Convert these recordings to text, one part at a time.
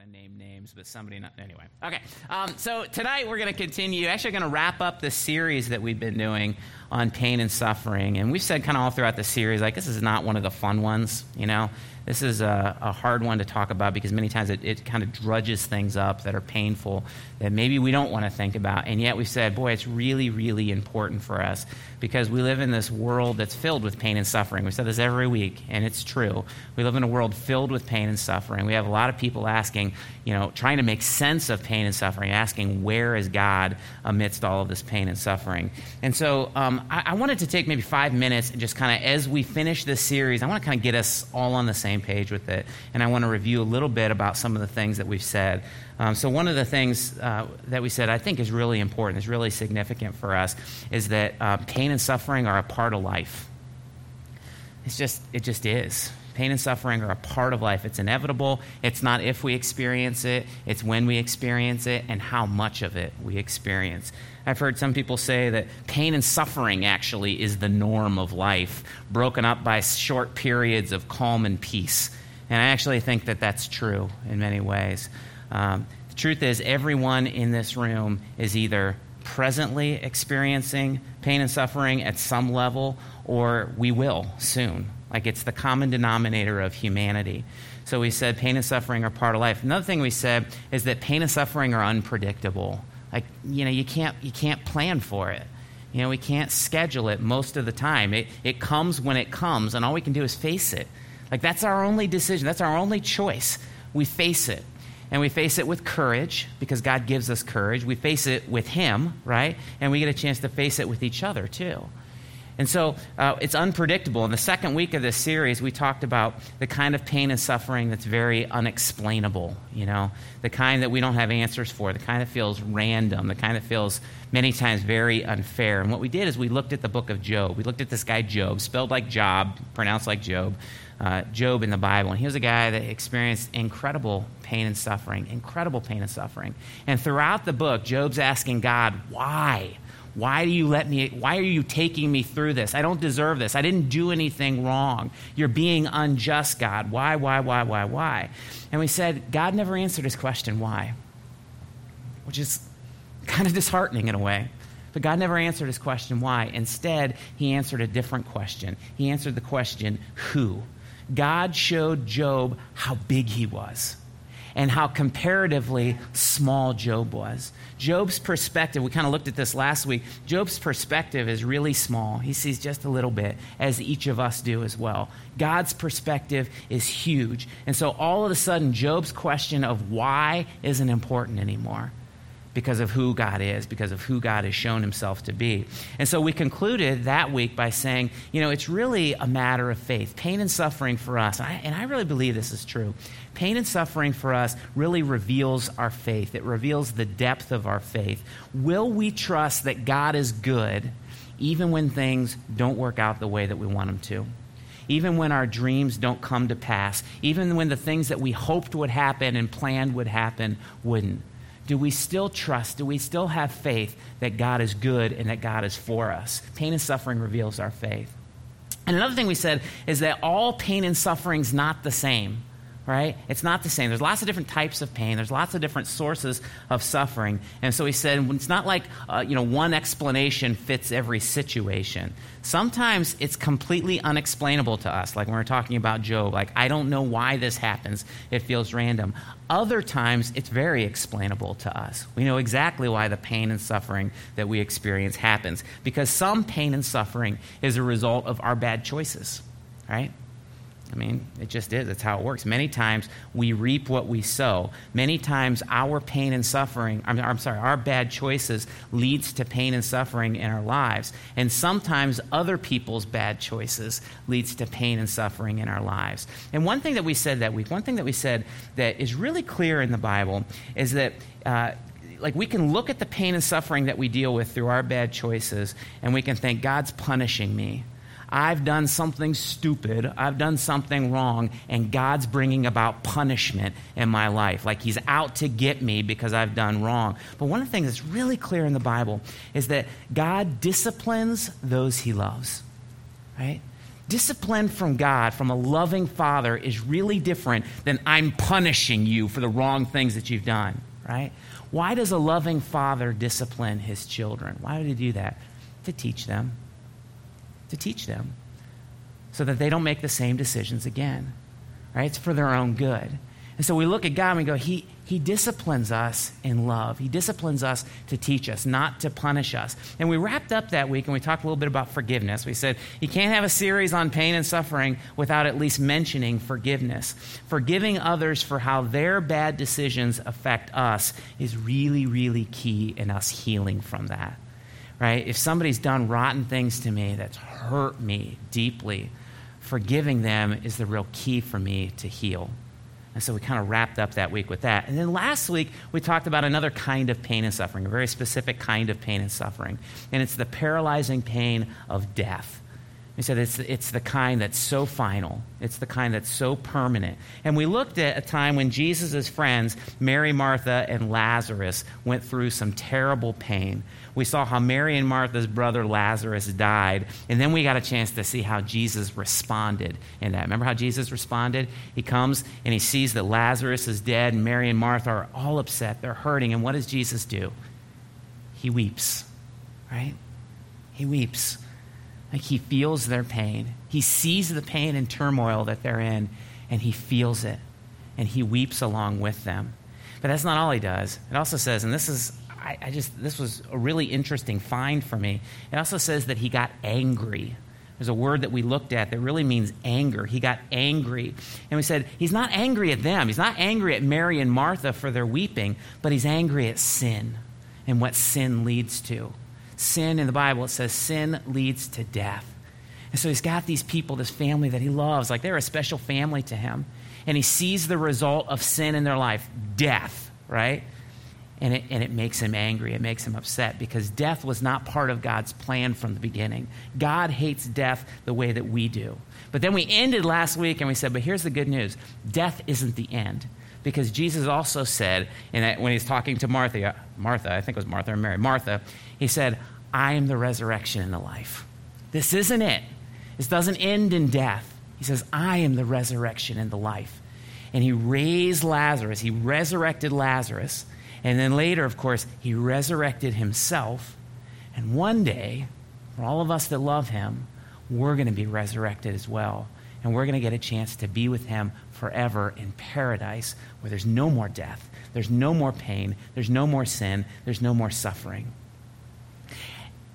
going to name names, but somebody not. Anyway. Okay. Um, so tonight we're going to continue. Actually, going to wrap up the series that we've been doing on pain and suffering. And we've said kind of all throughout the series, like, this is not one of the fun ones, you know? This is a, a hard one to talk about because many times it, it kind of drudges things up that are painful that maybe we don't want to think about. And yet we said, boy, it's really, really important for us because we live in this world that's filled with pain and suffering. We said this every week, and it's true. We live in a world filled with pain and suffering. We have a lot of people asking, you know, trying to make sense of pain and suffering, asking, where is God amidst all of this pain and suffering? And so um, I, I wanted to take maybe five minutes and just kind of, as we finish this series, I want to kind of get us all on the same page with it. And I want to review a little bit about some of the things that we've said. Um, so, one of the things uh, that we said I think is really important, is really significant for us, is that uh, pain and suffering are a part of life. It's just, it just is. Pain and suffering are a part of life. It's inevitable. It's not if we experience it, it's when we experience it and how much of it we experience. I've heard some people say that pain and suffering actually is the norm of life, broken up by short periods of calm and peace. And I actually think that that's true in many ways. Um, the truth is, everyone in this room is either presently experiencing pain and suffering at some level, or we will soon. Like it's the common denominator of humanity. So we said pain and suffering are part of life. Another thing we said is that pain and suffering are unpredictable. Like, you know, you can't, you can't plan for it. You know, we can't schedule it most of the time. It, it comes when it comes, and all we can do is face it. Like, that's our only decision, that's our only choice. We face it. And we face it with courage because God gives us courage. We face it with Him, right? And we get a chance to face it with each other, too. And so uh, it's unpredictable. In the second week of this series, we talked about the kind of pain and suffering that's very unexplainable, you know, the kind that we don't have answers for, the kind that feels random, the kind that feels many times very unfair. And what we did is we looked at the book of Job. We looked at this guy, Job, spelled like Job, pronounced like Job, uh, Job in the Bible. And he was a guy that experienced incredible pain and suffering, incredible pain and suffering. And throughout the book, Job's asking God, why? Why do you let me, why are you taking me through this? I don't deserve this. I didn't do anything wrong. You're being unjust, God. Why, why, why, why, why? And we said, God never answered his question, why? Which is kind of disheartening in a way. But God never answered his question, why? Instead, he answered a different question. He answered the question, who? God showed Job how big he was and how comparatively small Job was. Job's perspective, we kind of looked at this last week. Job's perspective is really small. He sees just a little bit, as each of us do as well. God's perspective is huge. And so all of a sudden, Job's question of why isn't important anymore because of who God is, because of who God has shown himself to be. And so we concluded that week by saying, you know, it's really a matter of faith. Pain and suffering for us, and I, and I really believe this is true. Pain and suffering for us really reveals our faith, it reveals the depth of our faith. Will we trust that God is good even when things don't work out the way that we want them to? Even when our dreams don't come to pass, even when the things that we hoped would happen and planned would happen wouldn't do we still trust? Do we still have faith that God is good and that God is for us? Pain and suffering reveals our faith. And another thing we said is that all pain and suffering is not the same right? It's not the same. There's lots of different types of pain. There's lots of different sources of suffering. And so he said, it's not like, uh, you know, one explanation fits every situation. Sometimes it's completely unexplainable to us, like when we're talking about Job. Like, I don't know why this happens. It feels random. Other times, it's very explainable to us. We know exactly why the pain and suffering that we experience happens. Because some pain and suffering is a result of our bad choices, right? I mean, it just is. That's how it works. Many times we reap what we sow. Many times our pain and suffering, I'm, I'm, sorry, our bad choices leads to pain and suffering in our lives. And sometimes other people's bad choices leads to pain and suffering in our lives. And one thing that we said that week, one thing that we said that is really clear in the Bible is that uh, like we can look at the pain and suffering that we deal with through our bad choices and we can think god's punishing me I've done something stupid, I've done something wrong, and God's bringing about punishment in my life. Like He's out to get me because I've done wrong. But one of the things that's really clear in the Bible is that God disciplines those He loves, right? Discipline from God, from a loving father, is really different than I'm punishing you for the wrong things that you've done, right? Why does a loving father discipline his children? Why would he do that? To teach them. To teach them. So that they don't make the same decisions again, right? It's for their own good. And so we look at God and we go, He, he disciplines us in love. He disciplines us to teach us, not to punish us. And we wrapped up that week and we talked a little bit about forgiveness. We said, You can't have a series on pain and suffering without at least mentioning forgiveness. Forgiving others for how their bad decisions affect us is really, really key in us healing from that. Right? If somebody's done rotten things to me that's hurt me deeply, forgiving them is the real key for me to heal. And so we kind of wrapped up that week with that. And then last week, we talked about another kind of pain and suffering, a very specific kind of pain and suffering. And it's the paralyzing pain of death. We said it's, it's the kind that's so final, it's the kind that's so permanent. And we looked at a time when Jesus' friends, Mary, Martha, and Lazarus, went through some terrible pain we saw how Mary and Martha's brother Lazarus died, and then we got a chance to see how Jesus responded in that. Remember how Jesus responded? He comes and he sees that Lazarus is dead, and Mary and Martha are all upset. They're hurting. And what does Jesus do? He weeps, right? He weeps. Like he feels their pain. He sees the pain and turmoil that they're in, and he feels it. And he weeps along with them. But that's not all he does. It also says, and this is I, I just, this was a really interesting find for me. It also says that he got angry. There's a word that we looked at that really means anger. He got angry. And we said, he's not angry at them. He's not angry at Mary and Martha for their weeping, but he's angry at sin and what sin leads to. Sin in the Bible, it says sin leads to death. And so he's got these people, this family that he loves, like they're a special family to him. And he sees the result of sin in their life death, right? And it, and it makes him angry. It makes him upset because death was not part of God's plan from the beginning. God hates death the way that we do. But then we ended last week and we said, but here's the good news death isn't the end. Because Jesus also said, and when he's talking to Martha, Martha, I think it was Martha or Mary, Martha, he said, I am the resurrection and the life. This isn't it. This doesn't end in death. He says, I am the resurrection and the life. And he raised Lazarus, he resurrected Lazarus and then later, of course, he resurrected himself. And one day, for all of us that love him, we're going to be resurrected as well. And we're going to get a chance to be with him forever in paradise where there's no more death, there's no more pain, there's no more sin, there's no more suffering.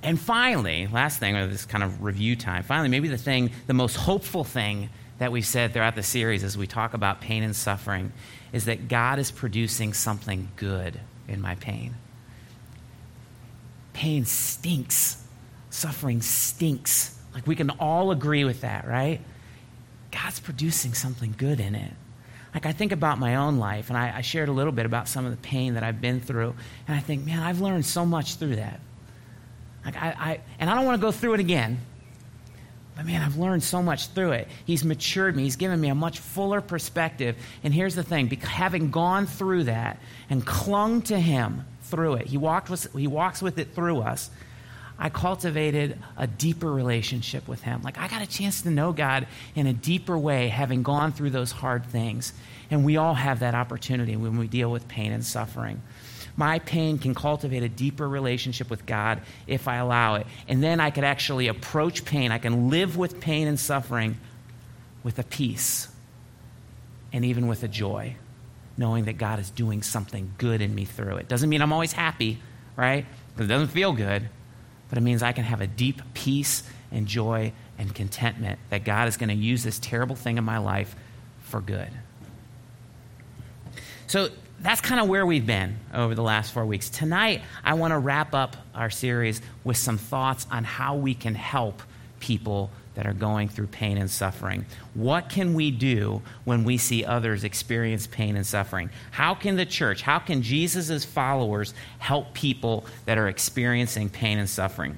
And finally, last thing, or this kind of review time, finally, maybe the thing, the most hopeful thing that we've said throughout the series as we talk about pain and suffering is that God is producing something good in my pain. Pain stinks, suffering stinks. Like we can all agree with that, right? God's producing something good in it. Like I think about my own life, and I, I shared a little bit about some of the pain that I've been through, and I think, man, I've learned so much through that. Like I, I and I don't want to go through it again. But man, I've learned so much through it. He's matured me. He's given me a much fuller perspective. And here's the thing having gone through that and clung to Him through it, He, walked with, he walks with it through us. I cultivated a deeper relationship with Him. Like, I got a chance to know God in a deeper way, having gone through those hard things. And we all have that opportunity when we deal with pain and suffering my pain can cultivate a deeper relationship with God if I allow it. And then I could actually approach pain. I can live with pain and suffering with a peace and even with a joy, knowing that God is doing something good in me through it. Doesn't mean I'm always happy, right? Because it doesn't feel good, but it means I can have a deep peace and joy and contentment that God is going to use this terrible thing in my life for good. So that's kind of where we've been over the last four weeks. Tonight, I want to wrap up our series with some thoughts on how we can help people that are going through pain and suffering. What can we do when we see others experience pain and suffering? How can the church, how can Jesus' followers help people that are experiencing pain and suffering?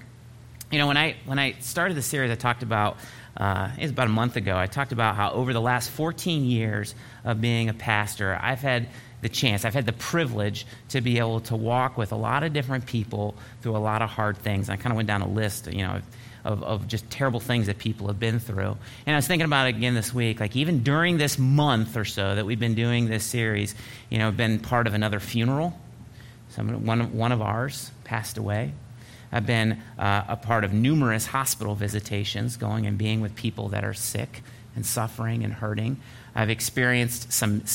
You know, when I, when I started the series, I talked about, uh, it was about a month ago, I talked about how over the last 14 years of being a pastor, I've had the chance, I've had the privilege to be able to walk with a lot of different people through a lot of hard things. I kind of went down a list, you know, of, of just terrible things that people have been through. And I was thinking about it again this week, like even during this month or so that we've been doing this series, you know, I've been part of another funeral. Some, one, one of ours passed away. I've been uh, a part of numerous hospital visitations, going and being with people that are sick and suffering and hurting. I've experienced some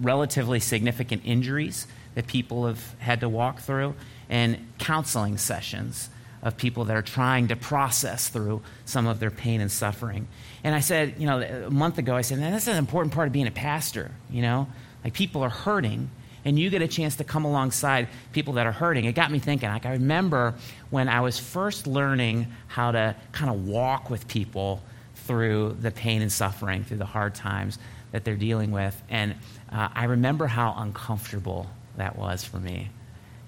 relatively significant injuries that people have had to walk through, and counseling sessions of people that are trying to process through some of their pain and suffering. And I said, you know, a month ago, I said, man, that's an important part of being a pastor, you know? Like people are hurting, and you get a chance to come alongside people that are hurting. It got me thinking. Like I remember when I was first learning how to kind of walk with people through the pain and suffering, through the hard times that they're dealing with. And uh, I remember how uncomfortable that was for me.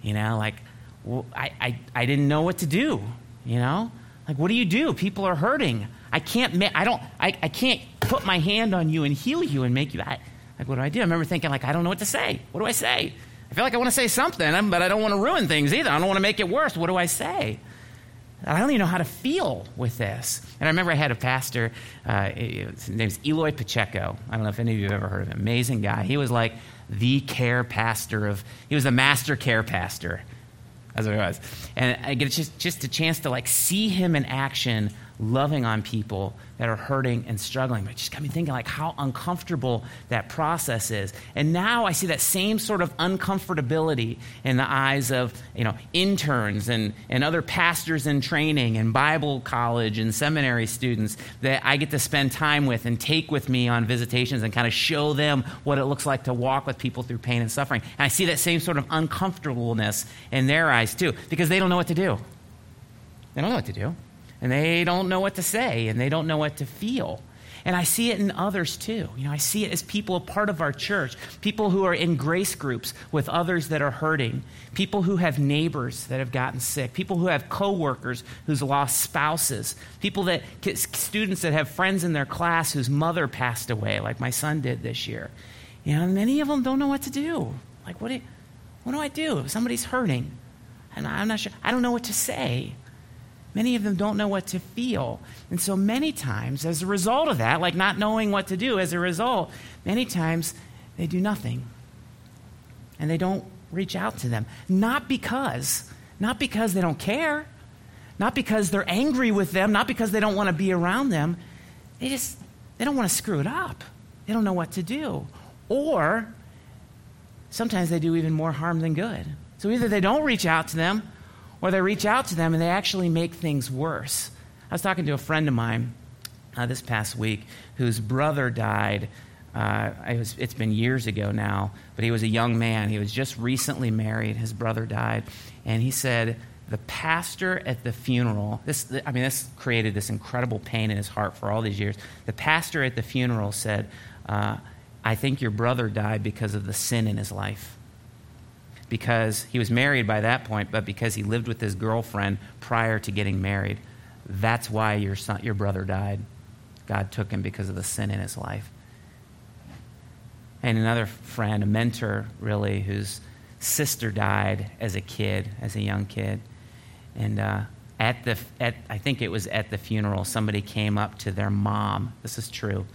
You know, like well, I, I, I didn't know what to do. You know, like what do you do? People are hurting. I can't. I don't. I, I can't put my hand on you and heal you and make you. I, like what do I do? I remember thinking like I don't know what to say. What do I say? I feel like I want to say something, but I don't want to ruin things either. I don't want to make it worse. What do I say? I don't even know how to feel with this. And I remember I had a pastor, uh, his name's Eloy Pacheco. I don't know if any of you have ever heard of him. Amazing guy. He was like the care pastor of, he was the master care pastor. That's what he was. And I get just, just a chance to like see him in action loving on people that are hurting and struggling. But it just got me thinking like how uncomfortable that process is. And now I see that same sort of uncomfortability in the eyes of, you know, interns and, and other pastors in training and Bible college and seminary students that I get to spend time with and take with me on visitations and kind of show them what it looks like to walk with people through pain and suffering. And I see that same sort of uncomfortableness in their eyes too, because they don't know what to do. They don't know what to do and they don't know what to say and they don't know what to feel. And I see it in others too. You know, I see it as people a part of our church, people who are in grace groups with others that are hurting, people who have neighbors that have gotten sick, people who have coworkers who's lost spouses, people that students that have friends in their class whose mother passed away, like my son did this year. You know, many of them don't know what to do. Like, what do, what do I do if somebody's hurting? And I'm not sure. I don't know what to say. Many of them don't know what to feel. And so, many times, as a result of that, like not knowing what to do, as a result, many times they do nothing. And they don't reach out to them. Not because, not because they don't care, not because they're angry with them, not because they don't want to be around them. They just, they don't want to screw it up. They don't know what to do. Or sometimes they do even more harm than good. So either they don't reach out to them or they reach out to them and they actually make things worse. I was talking to a friend of mine uh, this past week whose brother died. Uh, it was, it's been years ago now, but he was a young man. He was just recently married. His brother died. And he said, the pastor at the funeral, this, I mean, this created this incredible pain in his heart for all these years. The pastor at the funeral said, uh, I think your brother died because of the sin in his life because he was married by that point, but because he lived with his girlfriend prior to getting married. That's why your, son, your brother died. God took him because of the sin in his life. And another friend, a mentor, really, whose sister died as a kid, as a young kid. And uh, at the, at, I think it was at the funeral, somebody came up to their mom. This is true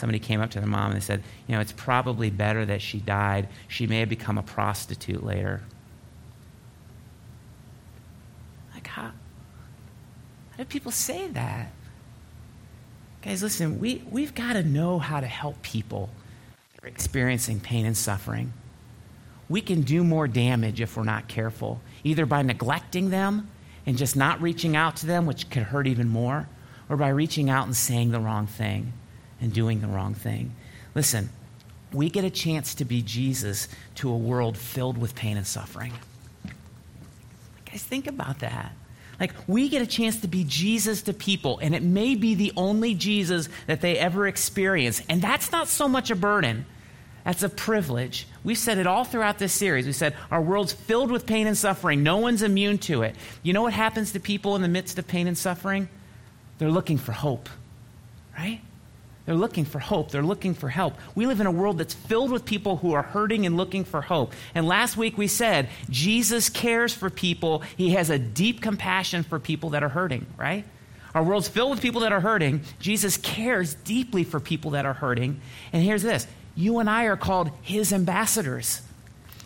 somebody came up to their mom and they said, You know, it's probably better that she died. She may have become a prostitute later. Like, how, how do people say that? Guys, listen, we, we've got to know how to help people that are experiencing pain and suffering. We can do more damage if we're not careful, either by neglecting them and just not reaching out to them, which could hurt even more, or by reaching out and saying the wrong thing and doing the wrong thing. Listen, we get a chance to be Jesus to a world filled with pain and suffering. Guys, think about that. Like, we get a chance to be Jesus to people, and it may be the only Jesus that they ever experience. And that's not so much a burden, that's a privilege. We've said it all throughout this series. We said our world's filled with pain and suffering, no one's immune to it. You know what happens to people in the midst of pain and suffering? They're looking for hope, right? They're looking for hope. They're looking for help. We live in a world that's filled with people who are hurting and looking for hope. And last week we said Jesus cares for people. He has a deep compassion for people that are hurting, right? Our world's filled with people that are hurting. Jesus cares deeply for people that are hurting. And here's this you and I are called his ambassadors.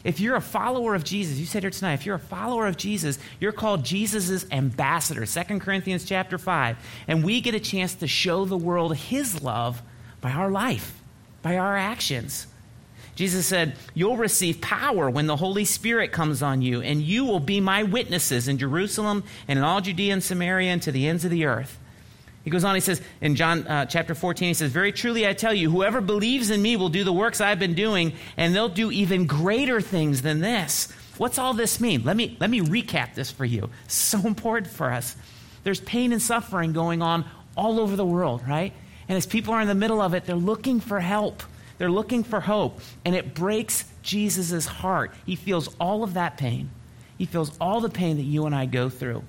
If you're a follower of Jesus, you said here tonight, if you're a follower of Jesus, you're called Jesus' ambassador. 2 Corinthians chapter 5. And we get a chance to show the world his love by our life, by our actions. Jesus said, You'll receive power when the Holy Spirit comes on you, and you will be my witnesses in Jerusalem and in all Judea and Samaria and to the ends of the earth. He goes on, he says in John uh, chapter 14, he says, Very truly I tell you, whoever believes in me will do the works I've been doing, and they'll do even greater things than this. What's all this mean? Let me, let me recap this for you. So important for us. There's pain and suffering going on all over the world, right? And as people are in the middle of it, they're looking for help. They're looking for hope. And it breaks Jesus' heart. He feels all of that pain. He feels all the pain that you and I go through.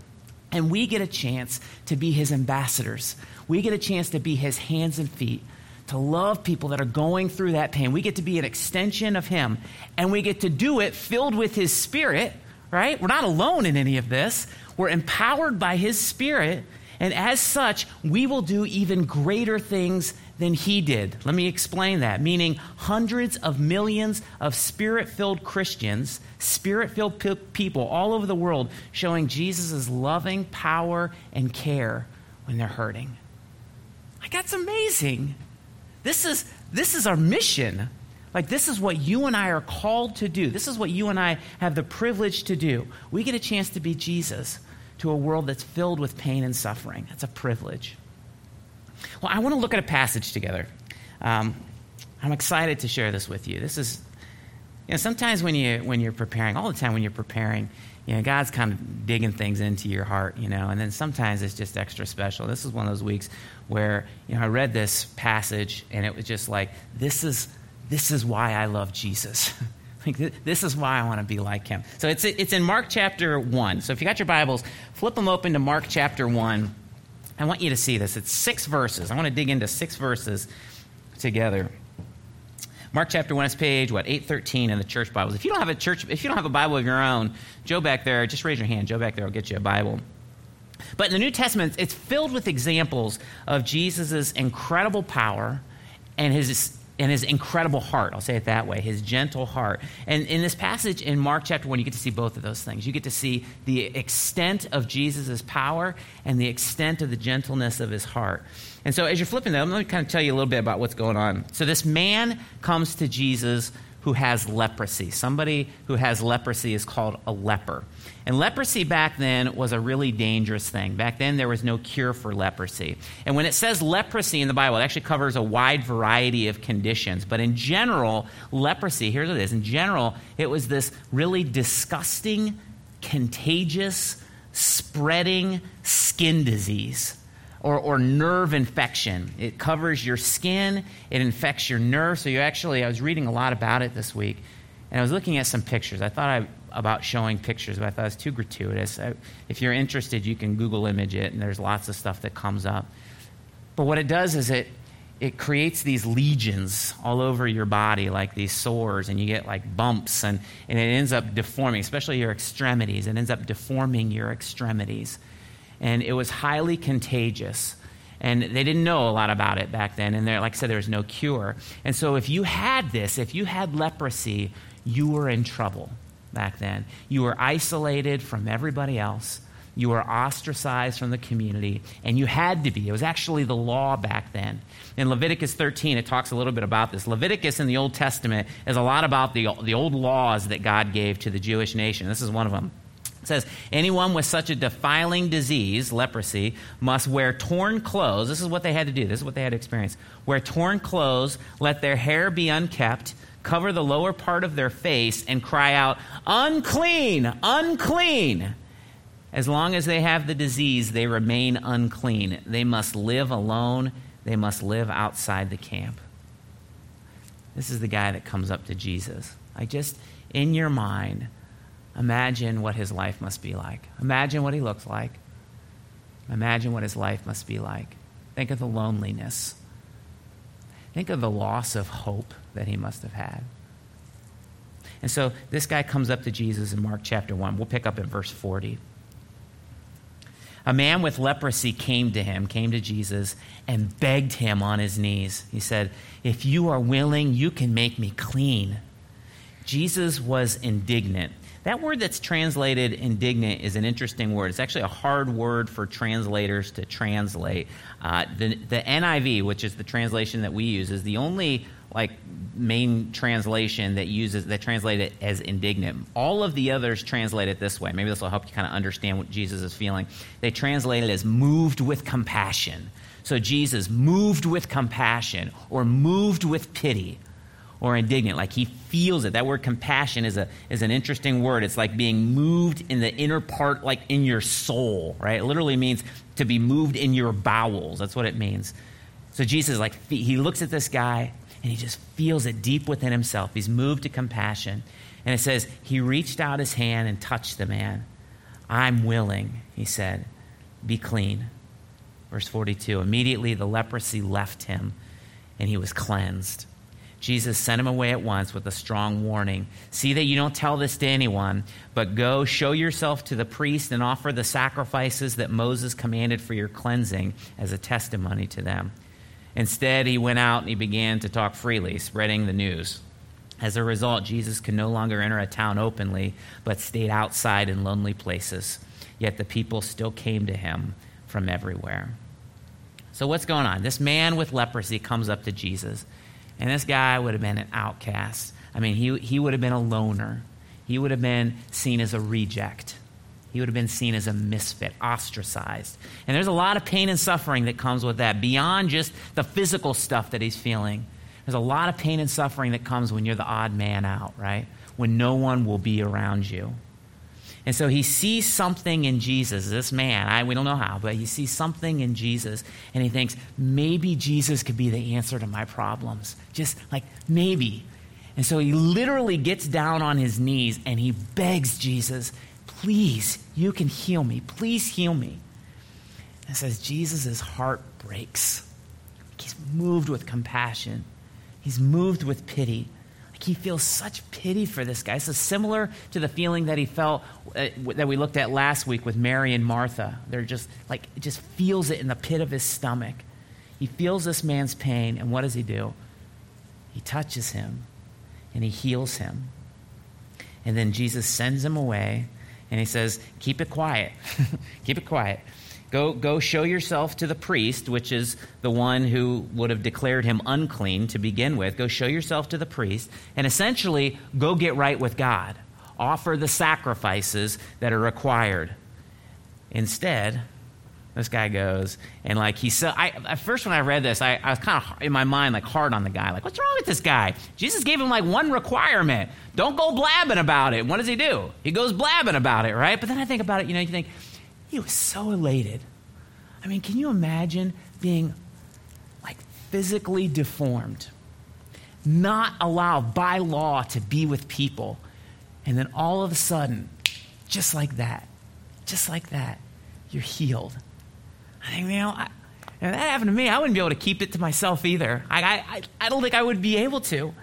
And we get a chance to be his ambassadors. We get a chance to be his hands and feet, to love people that are going through that pain. We get to be an extension of him. And we get to do it filled with his spirit, right? We're not alone in any of this. We're empowered by his spirit. And as such, we will do even greater things than he did. Let me explain that. Meaning, hundreds of millions of spirit filled Christians, spirit filled people all over the world showing Jesus' loving power and care when they're hurting. Like, that's amazing. This is, this is our mission. Like, this is what you and I are called to do. This is what you and I have the privilege to do. We get a chance to be Jesus to a world that's filled with pain and suffering. That's a privilege. Well, I want to look at a passage together. Um, I'm excited to share this with you. This is, you know, sometimes when you when you're preparing, all the time when you're preparing, you know, God's kind of digging things into your heart, you know, and then sometimes it's just extra special. This is one of those weeks where, you know, I read this passage and it was just like, this is this is why I love Jesus. like this is why I want to be like him. So it's it's in Mark chapter 1. So if you got your Bibles, flip them open to Mark chapter 1. I want you to see this. It's six verses. I want to dig into six verses together. Mark chapter 1 is page, what, 813 in the church Bibles. If you don't have a church, if you don't have a Bible of your own, Joe back there, just raise your hand. Joe back there will get you a Bible. But in the New Testament, it's filled with examples of Jesus' incredible power and his and his incredible heart. I'll say it that way, his gentle heart. And in this passage in Mark chapter 1, you get to see both of those things. You get to see the extent of Jesus' power and the extent of the gentleness of his heart. And so as you're flipping them, let me kind of tell you a little bit about what's going on. So this man comes to Jesus who has leprosy. Somebody who has leprosy is called a leper. And leprosy back then was a really dangerous thing. Back then, there was no cure for leprosy. And when it says leprosy in the Bible, it actually covers a wide variety of conditions. But in general, leprosy, here's what it is in general, it was this really disgusting, contagious, spreading skin disease or, or nerve infection. It covers your skin, it infects your nerves. So you actually, I was reading a lot about it this week, and I was looking at some pictures. I thought I, about showing pictures, but I thought it was too gratuitous. I, if you're interested, you can Google image it, and there's lots of stuff that comes up. But what it does is it, it creates these legions all over your body, like these sores, and you get like bumps, and, and it ends up deforming, especially your extremities. It ends up deforming your extremities and it was highly contagious. And they didn't know a lot about it back then. And like I said, there was no cure. And so if you had this, if you had leprosy, you were in trouble back then. You were isolated from everybody else. You were ostracized from the community, and you had to be. It was actually the law back then. In Leviticus 13, it talks a little bit about this. Leviticus in the Old Testament is a lot about the, the old laws that God gave to the Jewish nation. This is one of them. It says, anyone with such a defiling disease, leprosy, must wear torn clothes. This is what they had to do. This is what they had to experience. Wear torn clothes, let their hair be unkept, cover the lower part of their face, and cry out, unclean, unclean. As long as they have the disease, they remain unclean. They must live alone. They must live outside the camp. This is the guy that comes up to Jesus. I just, in your mind, Imagine what his life must be like. Imagine what he looks like. Imagine what his life must be like. Think of the loneliness. Think of the loss of hope that he must have had. And so this guy comes up to Jesus in Mark chapter 1. We'll pick up in verse 40. A man with leprosy came to him, came to Jesus, and begged him on his knees. He said, If you are willing, you can make me clean. Jesus was indignant. That word that's translated indignant is an interesting word. It's actually a hard word for translators to translate. Uh, the, the NIV, which is the translation that we use, is the only like main translation that uses that translate it as indignant. All of the others translate it this way. Maybe this will help you kind of understand what Jesus is feeling. They translate it as moved with compassion. So Jesus moved with compassion or moved with pity or indignant like he feels it that word compassion is a is an interesting word it's like being moved in the inner part like in your soul right it literally means to be moved in your bowels that's what it means so jesus like he looks at this guy and he just feels it deep within himself. He's moved to compassion. And it says, He reached out his hand and touched the man. I'm willing, he said, be clean. Verse 42 Immediately the leprosy left him and he was cleansed. Jesus sent him away at once with a strong warning See that you don't tell this to anyone, but go show yourself to the priest and offer the sacrifices that Moses commanded for your cleansing as a testimony to them. Instead, he went out and he began to talk freely, spreading the news. As a result, Jesus could no longer enter a town openly, but stayed outside in lonely places. Yet the people still came to him from everywhere. So, what's going on? This man with leprosy comes up to Jesus, and this guy would have been an outcast. I mean, he, he would have been a loner, he would have been seen as a reject he would have been seen as a misfit, ostracized. And there's a lot of pain and suffering that comes with that, beyond just the physical stuff that he's feeling. There's a lot of pain and suffering that comes when you're the odd man out, right? When no one will be around you. And so he sees something in Jesus, this man, I, we don't know how, but he sees something in Jesus, and he thinks, maybe Jesus could be the answer to my problems. Just like, maybe. And so he literally gets down on his knees and he begs Jesus, Please, you can heal me. Please heal me. And says Jesus' heart breaks. He's moved with compassion. He's moved with pity. He feels such pity for this guy. So similar to the feeling that he felt uh, that we looked at last week with Mary and Martha. They're just like just feels it in the pit of his stomach. He feels this man's pain, and what does he do? He touches him and he heals him. And then Jesus sends him away and he says, Keep it quiet. Keep it quiet. Go, go show yourself to the priest, which is the one who would have declared him unclean to begin with. Go show yourself to the priest, and essentially, go get right with God. Offer the sacrifices that are required. Instead, this guy goes and like he said I, at first when i read this I, I, was kind of in my mind like hard on the guy like what's wrong with this guy jesus gave him like one requirement don't go blabbing about it what does he do he goes blabbing about it right but then i think about it you know you think he was so elated i mean can you imagine being like physically deformed not allowed by law to be with people and then all of a sudden just like that just like that you're healed I think, you know, I, if that happened to me, I wouldn't be able to keep it to myself either. I, I, I don't think I would be able to.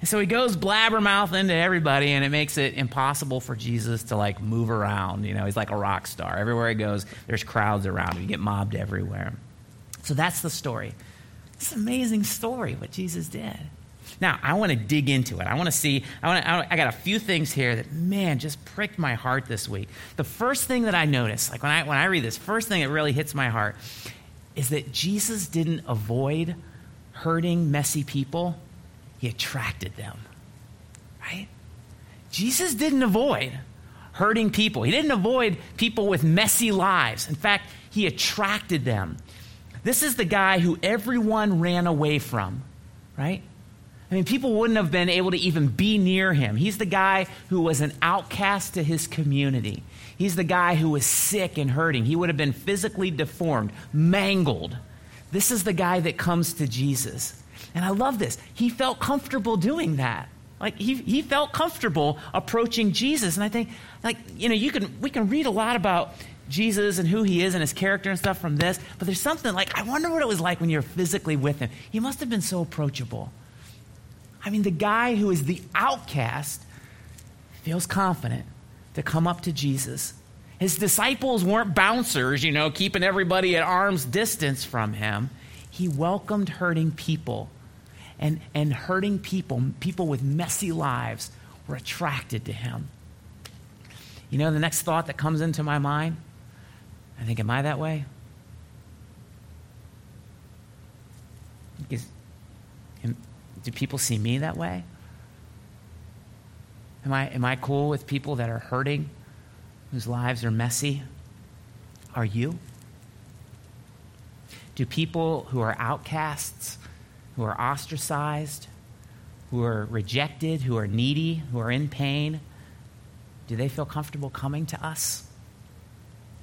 And so he goes blabbermouth into everybody, and it makes it impossible for Jesus to like move around. You know, he's like a rock star. Everywhere he goes, there's crowds around him. You get mobbed everywhere. So that's the story. It's an amazing story what Jesus did. Now, I want to dig into it. I want to see, I, want to, I got a few things here that, man, just pricked my heart this week. The first thing that I noticed, like when I, when I read this, first thing that really hits my heart is that Jesus didn't avoid hurting messy people, he attracted them. Right? Jesus didn't avoid hurting people, he didn't avoid people with messy lives. In fact, he attracted them. This is the guy who everyone ran away from, right? I mean, people wouldn't have been able to even be near him. He's the guy who was an outcast to his community. He's the guy who was sick and hurting. He would have been physically deformed, mangled. This is the guy that comes to Jesus. And I love this. He felt comfortable doing that. Like he, he felt comfortable approaching Jesus. And I think, like, you know, you can we can read a lot about Jesus and who he is and his character and stuff from this, but there's something like, I wonder what it was like when you're physically with him. He must have been so approachable. I mean, the guy who is the outcast feels confident to come up to Jesus. His disciples weren't bouncers, you know, keeping everybody at arm's distance from him. He welcomed hurting people. And, and hurting people, people with messy lives, were attracted to him. You know, the next thought that comes into my mind, I think, am I that way? Is, do people see me that way? Am I, am I cool with people that are hurting, whose lives are messy? Are you? Do people who are outcasts, who are ostracized, who are rejected, who are needy, who are in pain, do they feel comfortable coming to us?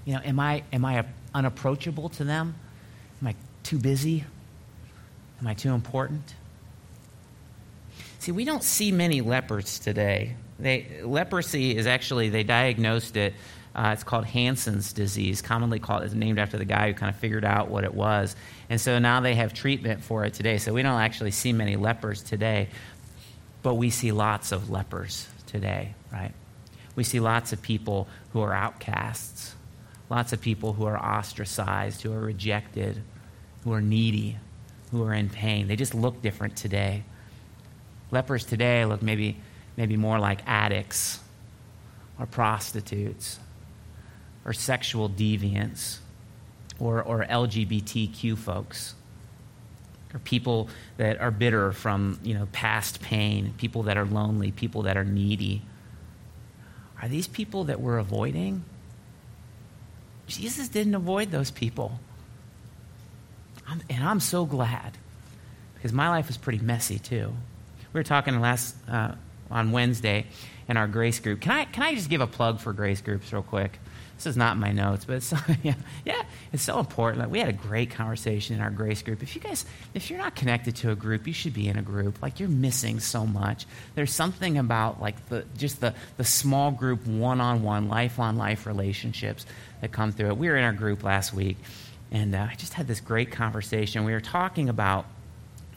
You know, am I, am I unapproachable to them? Am I too busy? Am I too important? See, we don't see many lepers today. They, leprosy is actually, they diagnosed it. Uh, it's called Hansen's disease, commonly called, it's named after the guy who kind of figured out what it was. And so now they have treatment for it today. So we don't actually see many lepers today, but we see lots of lepers today, right? We see lots of people who are outcasts, lots of people who are ostracized, who are rejected, who are needy, who are in pain. They just look different today. Lepers today look maybe, maybe more like addicts or prostitutes or sexual deviants or, or LGBTQ folks or people that are bitter from you know, past pain, people that are lonely, people that are needy. Are these people that we're avoiding? Jesus didn't avoid those people. I'm, and I'm so glad because my life was pretty messy too. We were talking last uh, on Wednesday in our grace group. Can I, can I just give a plug for grace groups real quick? This is not my notes, but it's yeah, yeah, it's so important. Like, we had a great conversation in our grace group. If you guys, if you're not connected to a group, you should be in a group. Like you're missing so much. There's something about like the just the the small group, one-on-one, life-on-life relationships that come through it. We were in our group last week, and uh, I just had this great conversation. We were talking about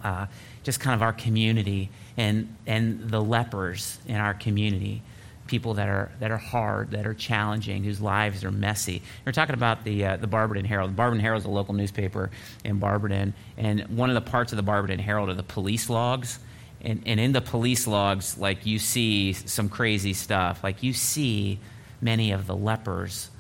uh, just kind of our community and, and the lepers in our community, people that are, that are hard, that are challenging, whose lives are messy. We're talking about the, uh, the Barberton Herald. The Barberton Herald is a local newspaper in Barberton, and one of the parts of the Barberton Herald are the police logs. And, and in the police logs, like you see some crazy stuff. Like you see many of the lepers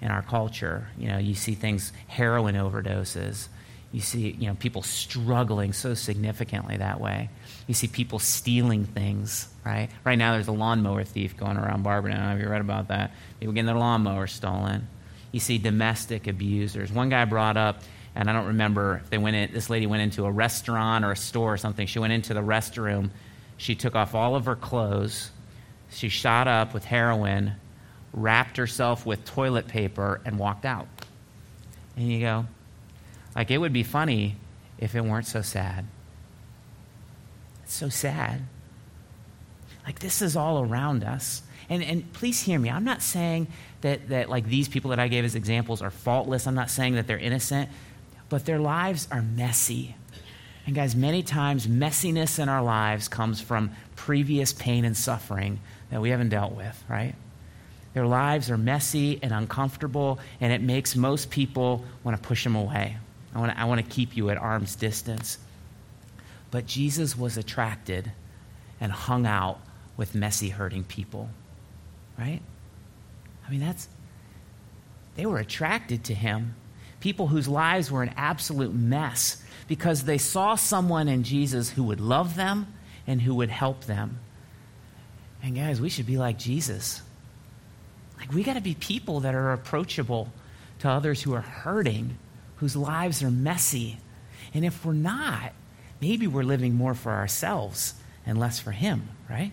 in our culture. You know, you see things, heroin overdoses. You see, you know, people struggling so significantly that way. You see people stealing things, right? Right now, there's a lawnmower thief going around Barberton. I don't know if you read about that. People getting their lawnmower stolen. You see domestic abusers. One guy brought up, and I don't remember if they went in, this lady went into a restaurant or a store or something. She went into the restroom. She took off all of her clothes. She shot up with heroin, wrapped herself with toilet paper, and walked out. And you go, like, it would be funny if it weren't so sad. It's so sad. Like, this is all around us. And, and please hear me. I'm not saying that, that, like, these people that I gave as examples are faultless. I'm not saying that they're innocent, but their lives are messy. And, guys, many times messiness in our lives comes from previous pain and suffering that we haven't dealt with, right? Their lives are messy and uncomfortable, and it makes most people want to push them away. I want to, I keep you at arm's distance. But Jesus was attracted and hung out with messy, hurting people. Right? I mean, that's, they were attracted to him. People whose lives were an absolute mess because they saw someone in Jesus who would love them and who would help them. And guys, we should be like Jesus. Like, we got to be people that are approachable to others who are hurting, whose lives are messy. And if we're not, maybe we're living more for ourselves and less for Him, right?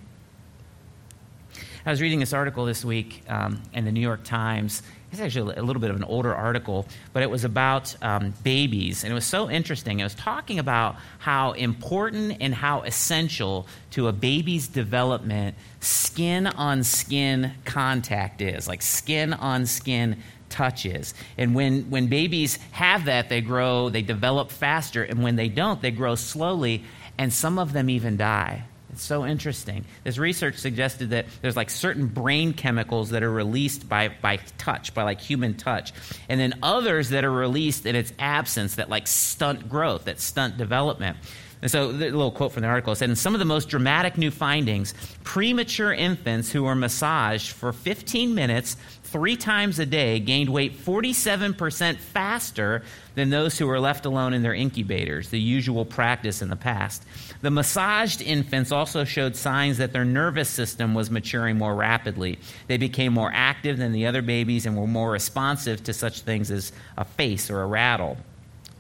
I was reading this article this week um, in the New York Times. It's actually a little bit of an older article, but it was about um, babies. And it was so interesting. It was talking about how important and how essential to a baby's development skin on skin contact is like skin on skin touch is. And when, when babies have that, they grow, they develop faster. And when they don't, they grow slowly, and some of them even die. It's so interesting. This research suggested that there's like certain brain chemicals that are released by, by touch, by like human touch, and then others that are released in its absence that like stunt growth, that stunt development. And so, a little quote from the article said, in some of the most dramatic new findings, premature infants who were massaged for 15 minutes three times a day gained weight 47% faster than those who were left alone in their incubators, the usual practice in the past. The massaged infants also showed signs that their nervous system was maturing more rapidly. They became more active than the other babies and were more responsive to such things as a face or a rattle.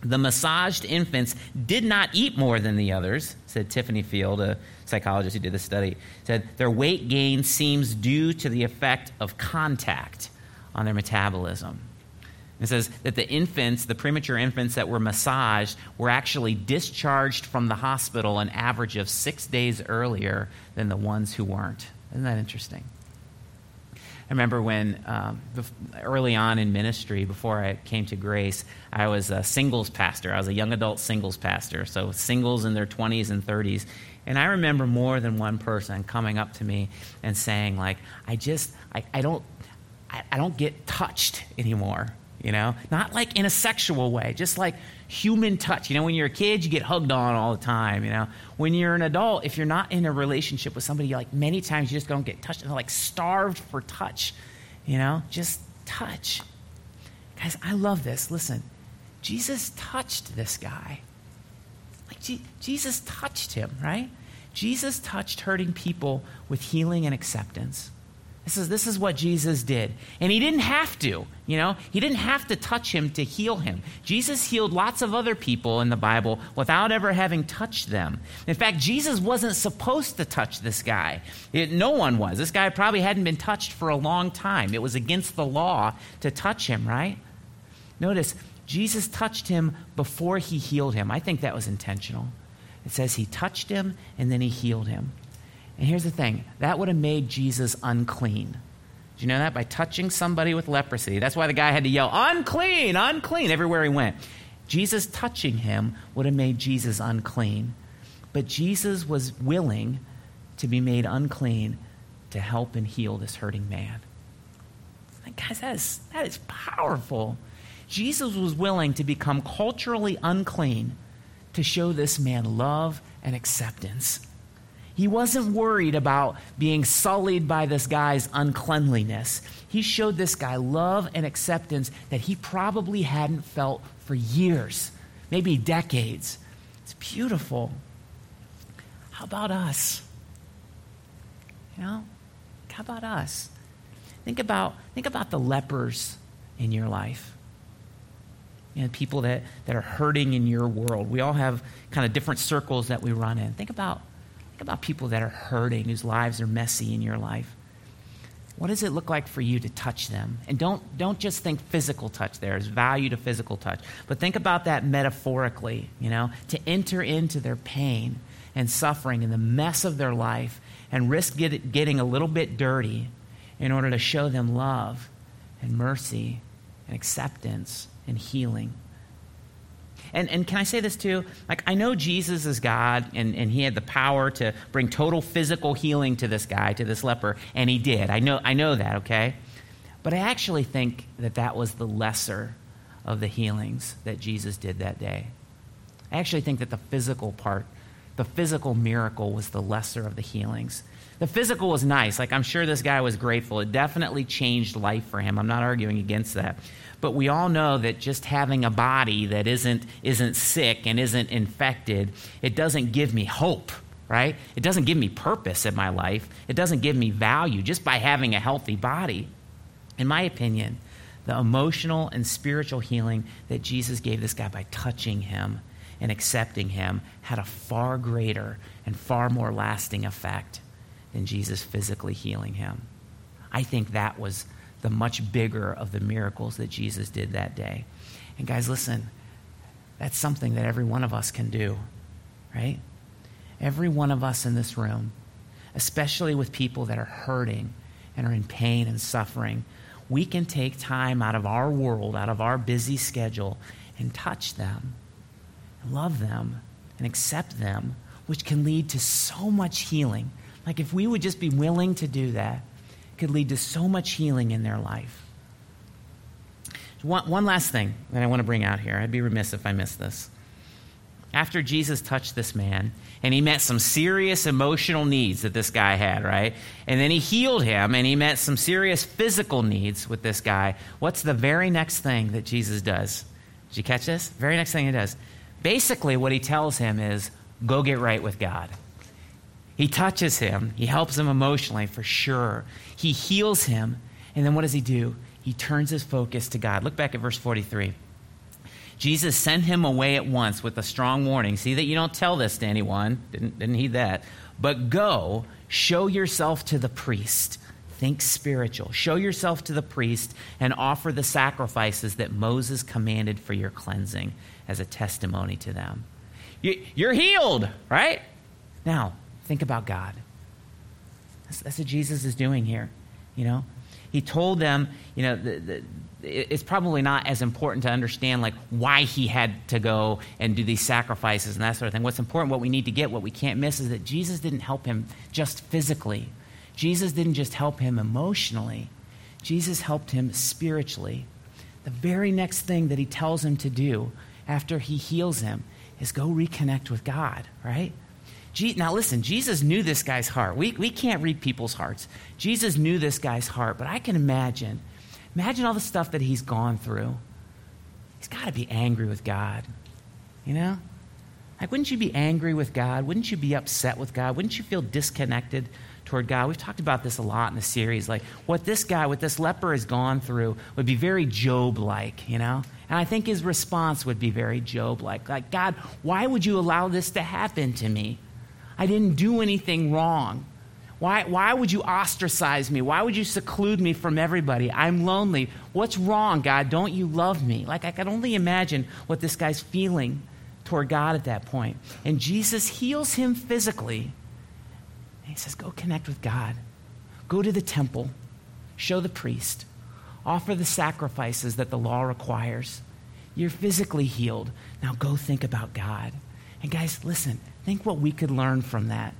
The massaged infants did not eat more than the others, said Tiffany Field, a psychologist who did the study. Said their weight gain seems due to the effect of contact on their metabolism. It says that the infants, the premature infants that were massaged, were actually discharged from the hospital an average of six days earlier than the ones who weren't. Isn't that interesting? I remember when um, early on in ministry, before I came to Grace, I was a singles pastor. I was a young adult singles pastor, so singles in their 20s and 30s. And I remember more than one person coming up to me and saying, like, I just, I, I don't, I, I don't get touched anymore you know? Not like in a sexual way, just like human touch. You know, when you're a kid, you get hugged on all the time, you know? When you're an adult, if you're not in a relationship with somebody, like many times you just don't get touched. And They're like starved for touch, you know? Just touch. Guys, I love this. Listen, Jesus touched this guy. Like, G- Jesus touched him, right? Jesus touched hurting people with healing and acceptance. This is, this is what Jesus did. And he didn't have to, you know, he didn't have to touch him to heal him. Jesus healed lots of other people in the Bible without ever having touched them. In fact, Jesus wasn't supposed to touch this guy. It, no one was. This guy probably hadn't been touched for a long time. It was against the law to touch him, right? Notice, Jesus touched him before he healed him. I think that was intentional. It says he touched him and then he healed him. And here's the thing that would have made Jesus unclean. Do you know that? By touching somebody with leprosy. That's why the guy had to yell, unclean, unclean, everywhere he went. Jesus touching him would have made Jesus unclean. But Jesus was willing to be made unclean to help and heal this hurting man. Guys, that is, that is powerful. Jesus was willing to become culturally unclean to show this man love and acceptance. He wasn't worried about being sullied by this guy's uncleanliness. He showed this guy love and acceptance that he probably hadn't felt for years, maybe decades. It's beautiful. How about us? You know, how about us? Think about, think about the lepers in your life. You know, people that, that are hurting in your world. We all have kind of different circles that we run in. Think about About people that are hurting, whose lives are messy in your life. What does it look like for you to touch them? And don't, don't just think physical touch. There's value to physical touch. But think about that metaphorically, you know, to enter into their pain and suffering and the mess of their life and risk get, getting a little bit dirty in order to show them love and mercy and acceptance and healing. And, and can I say this too? Like, I know Jesus is God, and, and he had the power to bring total physical healing to this guy, to this leper, and he did. I know, I know that, okay? But I actually think that that was the lesser of the healings that Jesus did that day. I actually think that the physical part, the physical miracle, was the lesser of the healings. The physical was nice. Like, I'm sure this guy was grateful. It definitely changed life for him. I'm not arguing against that. But we all know that just having a body that isn't, isn't sick and isn't infected, it doesn't give me hope, right? It doesn't give me purpose in my life. It doesn't give me value just by having a healthy body. In my opinion, the emotional and spiritual healing that Jesus gave this guy by touching him and accepting him had a far greater and far more lasting effect than Jesus physically healing him. I think that was the much bigger of the miracles that Jesus did that day. And guys, listen, that's something that every one of us can do, right? Every one of us in this room, especially with people that are hurting and are in pain and suffering, we can take time out of our world, out of our busy schedule, and touch them, love them, and accept them, which can lead to so much healing. Like if we would just be willing to do that, it could lead to so much healing in their life. One, one last thing that I want to bring out here. I'd be remiss if I missed this. After Jesus touched this man, and he met some serious emotional needs that this guy had, right? And then he healed him, and he met some serious physical needs with this guy. What's the very next thing that Jesus does? Did you catch this? Very next thing he does. Basically, what he tells him is go get right with God. He touches him, he helps him emotionally for sure. He heals him, and then what does he do? He turns his focus to God. Look back at verse 43. Jesus sent him away at once with a strong warning. See that you don't tell this to anyone. Didn't, didn't heed that. But go, show yourself to the priest. Think spiritual. Show yourself to the priest and offer the sacrifices that Moses commanded for your cleansing as a testimony to them. You're healed, right? Now, think about God. That's, that's what Jesus is doing here. You know, he told them, you know, the, the, it's probably not as important to understand like why he had to go and do these sacrifices and that sort of thing. What's important, what we need to get, what we can't miss, is that Jesus didn't help him just physically. Jesus didn't just help him emotionally. Jesus helped him spiritually. The very next thing that he tells him to do after he heals him is go reconnect with God, right? Now, listen, Jesus knew this guy's heart. We, we can't read people's hearts. Jesus knew this guy's heart, but I can imagine Imagine all the stuff that he's gone through. He's got to be angry with God. You know? Like, wouldn't you be angry with God? Wouldn't you be upset with God? Wouldn't you feel disconnected toward God? We've talked about this a lot in the series. Like, what this guy, what this leper has gone through would be very Job like, you know? And I think his response would be very Job like. Like, God, why would you allow this to happen to me? I didn't do anything wrong. Why, why would you ostracize me? Why would you seclude me from everybody? I'm lonely. What's wrong, God? Don't you love me? Like, I can only imagine what this guy's feeling toward God at that point. And Jesus heals him physically. He says, Go connect with God. Go to the temple. Show the priest. Offer the sacrifices that the law requires. You're physically healed. Now go think about God. And guys, listen, think what we could learn from that.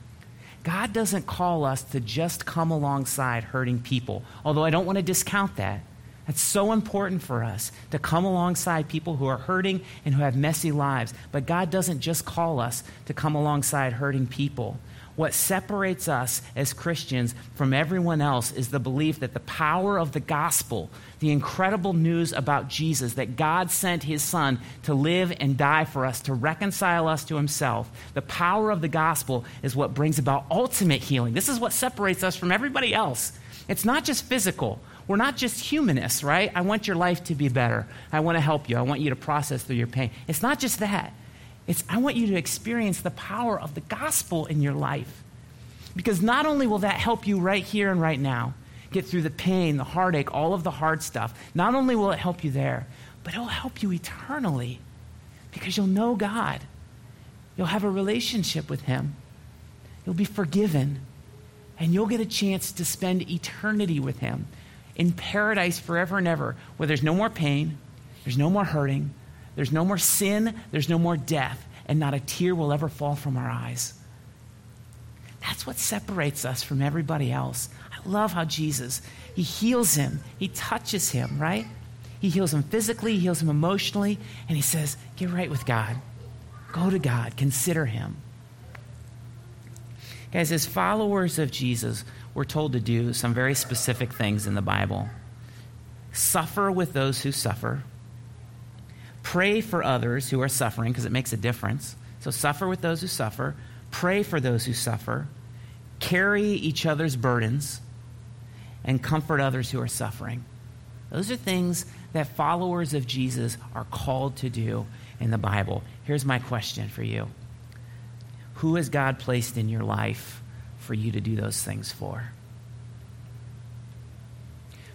God doesn't call us to just come alongside hurting people, although I don't want to discount that. That's so important for us to come alongside people who are hurting and who have messy lives. But God doesn't just call us to come alongside hurting people. What separates us as Christians from everyone else is the belief that the power of the gospel, the incredible news about Jesus, that God sent his son to live and die for us, to reconcile us to himself, the power of the gospel is what brings about ultimate healing. This is what separates us from everybody else. It's not just physical. We're not just humanists, right? I want your life to be better. I want to help you. I want you to process through your pain. It's not just that. It's I want you to experience the power of the gospel in your life. Because not only will that help you right here and right now get through the pain, the heartache, all of the hard stuff, not only will it help you there, but it'll help you eternally because you'll know God. You'll have a relationship with Him. You'll be forgiven. And you'll get a chance to spend eternity with Him in paradise forever and ever, where there's no more pain, there's no more hurting, there's no more sin, there's no more death, and not a tear will ever fall from our eyes. That's what separates us from everybody else. I love how Jesus, he heals him, he touches him, right? He heals him physically, he heals him emotionally, and he says, Get right with God. Go to God, consider him. Guys, as followers of Jesus, we're told to do some very specific things in the Bible suffer with those who suffer, Pray for others who are suffering because it makes a difference. So suffer with those who suffer, pray for those who suffer, carry each other's burdens, and comfort others who are suffering. Those are things that followers of Jesus are called to do in the Bible. Here's my question for you Who has God placed in your life for you to do those things for?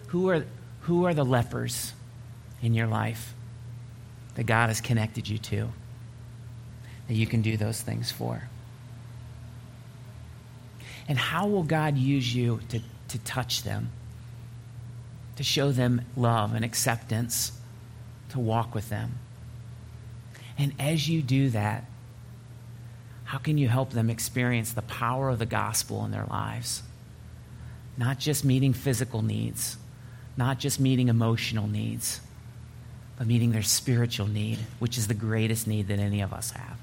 Who are, who are the lepers in your life? That God has connected you to, that you can do those things for. And how will God use you to, to touch them? to show them love and acceptance, to walk with them. And as you do that, how can you help them experience the power of the gospel in their lives? Not just meeting physical needs, not just meeting emotional needs, but meeting their spiritual need, which is the greatest need that any of us have.